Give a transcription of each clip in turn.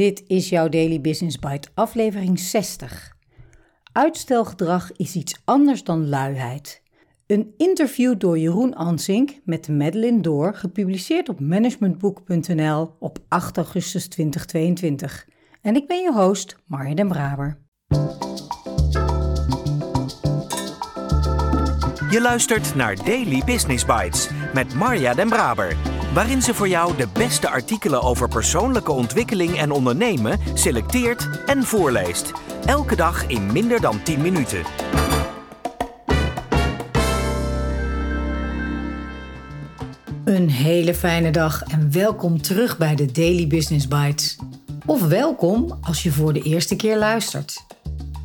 Dit is jouw Daily Business Bite, aflevering 60. Uitstelgedrag is iets anders dan luiheid. Een interview door Jeroen Ansink met Madeline Door, gepubliceerd op managementboek.nl op 8 augustus 2022. En ik ben je host, Marja den Braber. Je luistert naar Daily Business Bites met Marja den Braber waarin ze voor jou de beste artikelen over persoonlijke ontwikkeling en ondernemen selecteert en voorleest. Elke dag in minder dan 10 minuten. Een hele fijne dag en welkom terug bij de Daily Business Bites. Of welkom als je voor de eerste keer luistert.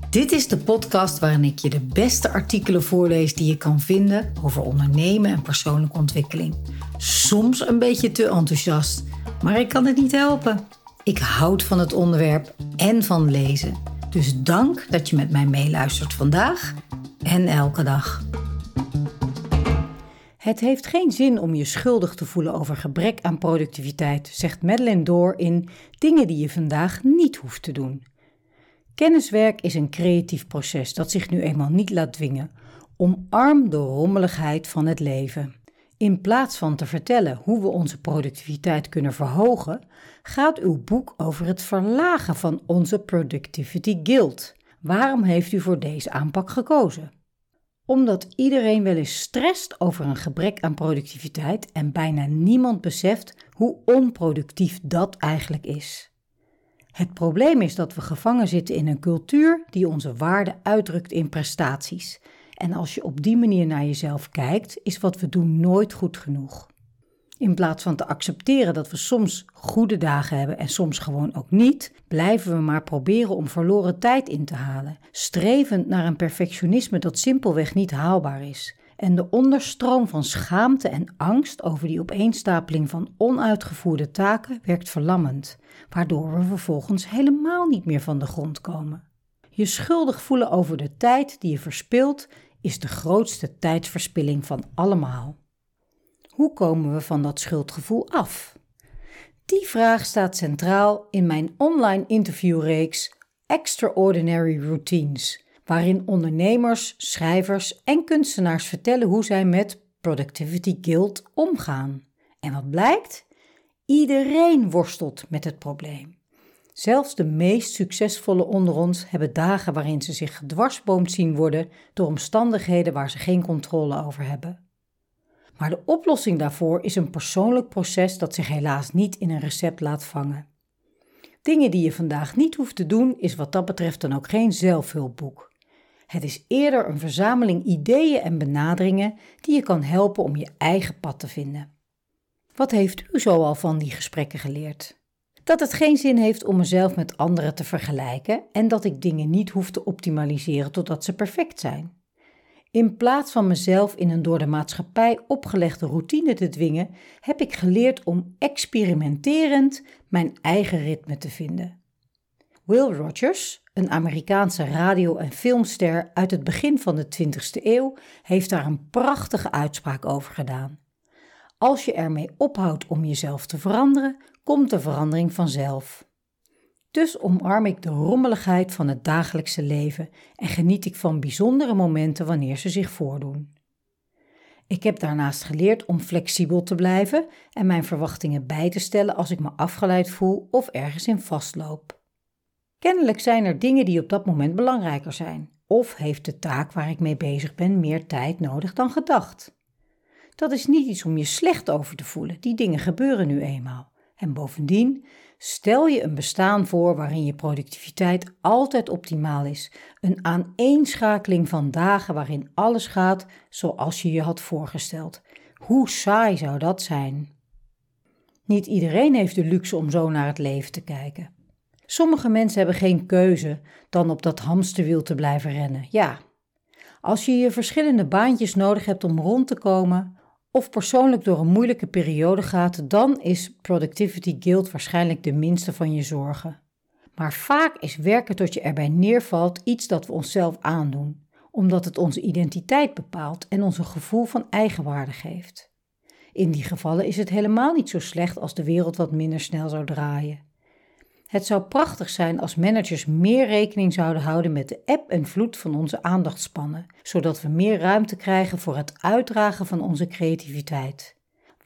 Dit is de podcast waarin ik je de beste artikelen voorlees die je kan vinden over ondernemen en persoonlijke ontwikkeling. Soms een beetje te enthousiast, maar ik kan het niet helpen. Ik houd van het onderwerp en van lezen. Dus dank dat je met mij meeluistert vandaag en elke dag. Het heeft geen zin om je schuldig te voelen over gebrek aan productiviteit, zegt Madeleine Door in Dingen die je vandaag niet hoeft te doen. Kenniswerk is een creatief proces dat zich nu eenmaal niet laat dwingen. Omarm de rommeligheid van het leven. In plaats van te vertellen hoe we onze productiviteit kunnen verhogen, gaat uw boek over het verlagen van onze Productivity Guild. Waarom heeft u voor deze aanpak gekozen? Omdat iedereen wel eens stresst over een gebrek aan productiviteit en bijna niemand beseft hoe onproductief dat eigenlijk is. Het probleem is dat we gevangen zitten in een cultuur die onze waarde uitdrukt in prestaties. En als je op die manier naar jezelf kijkt, is wat we doen nooit goed genoeg. In plaats van te accepteren dat we soms goede dagen hebben en soms gewoon ook niet, blijven we maar proberen om verloren tijd in te halen, strevend naar een perfectionisme dat simpelweg niet haalbaar is. En de onderstroom van schaamte en angst over die opeenstapeling van onuitgevoerde taken werkt verlammend, waardoor we vervolgens helemaal niet meer van de grond komen. Je schuldig voelen over de tijd die je verspilt is de grootste tijdsverspilling van allemaal. Hoe komen we van dat schuldgevoel af? Die vraag staat centraal in mijn online interviewreeks Extraordinary Routines waarin ondernemers, schrijvers en kunstenaars vertellen hoe zij met Productivity Guild omgaan. En wat blijkt? Iedereen worstelt met het probleem. Zelfs de meest succesvolle onder ons hebben dagen waarin ze zich gedwarsboomd zien worden door omstandigheden waar ze geen controle over hebben. Maar de oplossing daarvoor is een persoonlijk proces dat zich helaas niet in een recept laat vangen. Dingen die je vandaag niet hoeft te doen, is wat dat betreft dan ook geen zelfhulpboek. Het is eerder een verzameling ideeën en benaderingen die je kan helpen om je eigen pad te vinden. Wat heeft u zoal van die gesprekken geleerd? Dat het geen zin heeft om mezelf met anderen te vergelijken en dat ik dingen niet hoef te optimaliseren totdat ze perfect zijn. In plaats van mezelf in een door de maatschappij opgelegde routine te dwingen, heb ik geleerd om experimenterend mijn eigen ritme te vinden. Will Rogers, een Amerikaanse radio- en filmster uit het begin van de 20e eeuw, heeft daar een prachtige uitspraak over gedaan. Als je ermee ophoudt om jezelf te veranderen, komt de verandering vanzelf. Dus omarm ik de rommeligheid van het dagelijkse leven en geniet ik van bijzondere momenten wanneer ze zich voordoen. Ik heb daarnaast geleerd om flexibel te blijven en mijn verwachtingen bij te stellen als ik me afgeleid voel of ergens in vastloop. Kennelijk zijn er dingen die op dat moment belangrijker zijn, of heeft de taak waar ik mee bezig ben meer tijd nodig dan gedacht. Dat is niet iets om je slecht over te voelen, die dingen gebeuren nu eenmaal. En bovendien, stel je een bestaan voor waarin je productiviteit altijd optimaal is, een aaneenschakeling van dagen waarin alles gaat zoals je je had voorgesteld. Hoe saai zou dat zijn? Niet iedereen heeft de luxe om zo naar het leven te kijken. Sommige mensen hebben geen keuze dan op dat hamsterwiel te blijven rennen. Ja, als je je verschillende baantjes nodig hebt om rond te komen of persoonlijk door een moeilijke periode gaat, dan is Productivity Guild waarschijnlijk de minste van je zorgen. Maar vaak is werken tot je erbij neervalt iets dat we onszelf aandoen, omdat het onze identiteit bepaalt en ons een gevoel van eigenwaarde geeft. In die gevallen is het helemaal niet zo slecht als de wereld wat minder snel zou draaien. Het zou prachtig zijn als managers meer rekening zouden houden met de eb en vloed van onze aandachtspannen, zodat we meer ruimte krijgen voor het uitdragen van onze creativiteit.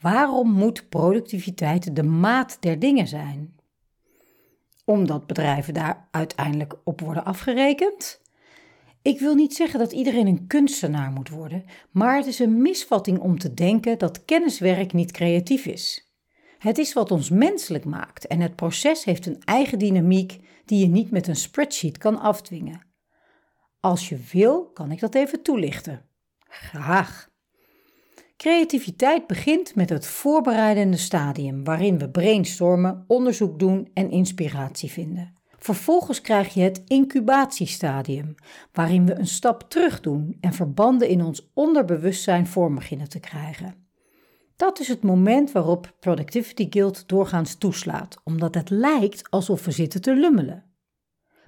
Waarom moet productiviteit de maat der dingen zijn? Omdat bedrijven daar uiteindelijk op worden afgerekend? Ik wil niet zeggen dat iedereen een kunstenaar moet worden, maar het is een misvatting om te denken dat kenniswerk niet creatief is. Het is wat ons menselijk maakt en het proces heeft een eigen dynamiek die je niet met een spreadsheet kan afdwingen. Als je wil, kan ik dat even toelichten. Graag. Creativiteit begint met het voorbereidende stadium waarin we brainstormen, onderzoek doen en inspiratie vinden. Vervolgens krijg je het incubatiestadium, waarin we een stap terug doen en verbanden in ons onderbewustzijn vorm beginnen te krijgen. Dat is het moment waarop Productivity Guild doorgaans toeslaat, omdat het lijkt alsof we zitten te lummelen.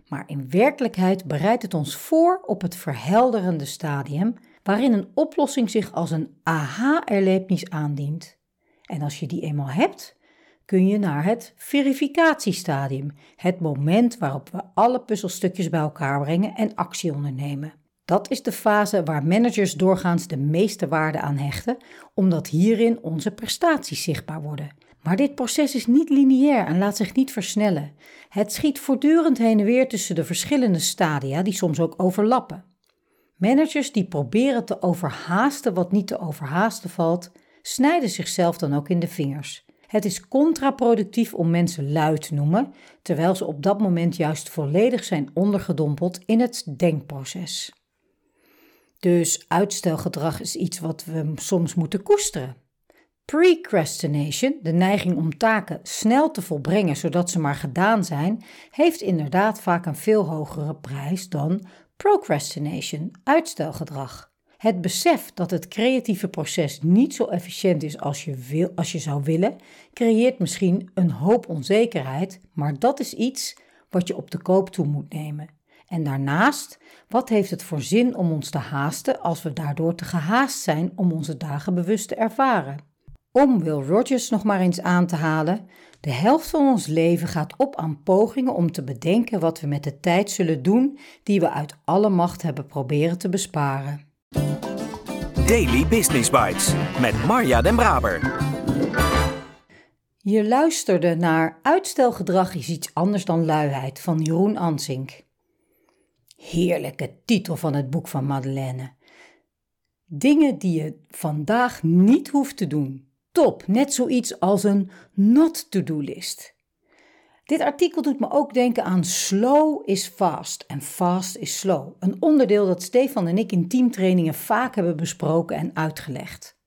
Maar in werkelijkheid bereidt het ons voor op het verhelderende stadium, waarin een oplossing zich als een aha-erlevenis aandient. En als je die eenmaal hebt, kun je naar het verificatiestadium, het moment waarop we alle puzzelstukjes bij elkaar brengen en actie ondernemen. Dat is de fase waar managers doorgaans de meeste waarde aan hechten, omdat hierin onze prestaties zichtbaar worden. Maar dit proces is niet lineair en laat zich niet versnellen. Het schiet voortdurend heen en weer tussen de verschillende stadia die soms ook overlappen. Managers die proberen te overhaasten wat niet te overhaasten valt, snijden zichzelf dan ook in de vingers. Het is contraproductief om mensen lui te noemen, terwijl ze op dat moment juist volledig zijn ondergedompeld in het denkproces. Dus uitstelgedrag is iets wat we soms moeten koesteren. Precrastination, de neiging om taken snel te volbrengen zodat ze maar gedaan zijn, heeft inderdaad vaak een veel hogere prijs dan procrastination, uitstelgedrag. Het besef dat het creatieve proces niet zo efficiënt is als je, wil, als je zou willen, creëert misschien een hoop onzekerheid, maar dat is iets wat je op de koop toe moet nemen. En daarnaast, wat heeft het voor zin om ons te haasten als we daardoor te gehaast zijn om onze dagen bewust te ervaren? Om Will Rogers nog maar eens aan te halen, de helft van ons leven gaat op aan pogingen om te bedenken wat we met de tijd zullen doen die we uit alle macht hebben proberen te besparen. Daily Business Bites met Marja Den Braber. Je luisterde naar Uitstelgedrag is iets anders dan luiheid van Jeroen Ansink. Heerlijke titel van het boek van Madeleine. Dingen die je vandaag niet hoeft te doen. Top, net zoiets als een not-to-do-list. Dit artikel doet me ook denken aan slow is fast en fast is slow. Een onderdeel dat Stefan en ik in teamtrainingen vaak hebben besproken en uitgelegd.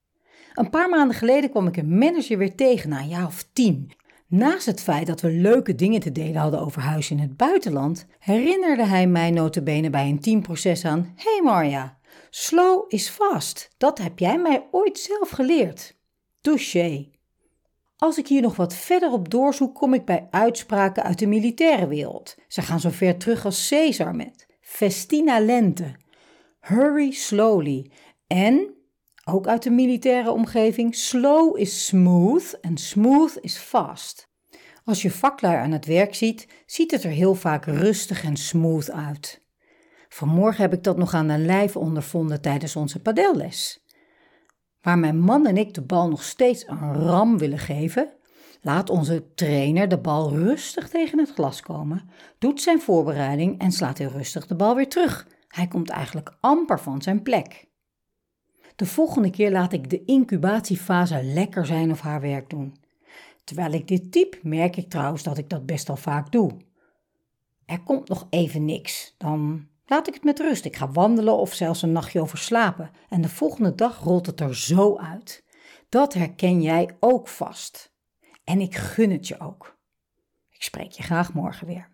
Een paar maanden geleden kwam ik een manager weer tegen na een jaar of tien. Naast het feit dat we leuke dingen te delen hadden over huis in het buitenland, herinnerde hij mij notabene bij een teamproces aan: Hey Marja, slow is fast. Dat heb jij mij ooit zelf geleerd. Touché. Als ik hier nog wat verder op doorzoek, kom ik bij uitspraken uit de militaire wereld. Ze gaan zo ver terug als Caesar met Festina lente, Hurry slowly en, ook uit de militaire omgeving, slow is smooth en smooth is fast. Als je vaklui aan het werk ziet, ziet het er heel vaak rustig en smooth uit. Vanmorgen heb ik dat nog aan de lijf ondervonden tijdens onze padelles. Waar mijn man en ik de bal nog steeds een ram willen geven, laat onze trainer de bal rustig tegen het glas komen, doet zijn voorbereiding en slaat heel rustig de bal weer terug. Hij komt eigenlijk amper van zijn plek. De volgende keer laat ik de incubatiefase lekker zijn of haar werk doen. Terwijl ik dit typ, merk ik trouwens dat ik dat best al vaak doe. Er komt nog even niks, dan Laat ik het met rust. Ik ga wandelen of zelfs een nachtje over slapen. En de volgende dag rolt het er zo uit. Dat herken jij ook vast. En ik gun het je ook. Ik spreek je graag morgen weer.